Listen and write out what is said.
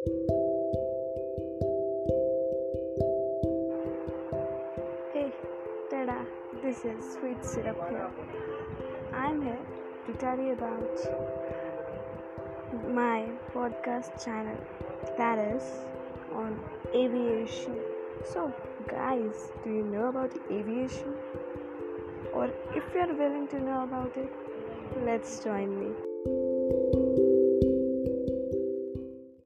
Hey, Tada, this is Sweet Syrup here. I'm here to tell you about my podcast channel that is on aviation. So, guys, do you know about aviation? Or if you're willing to know about it, let's join me.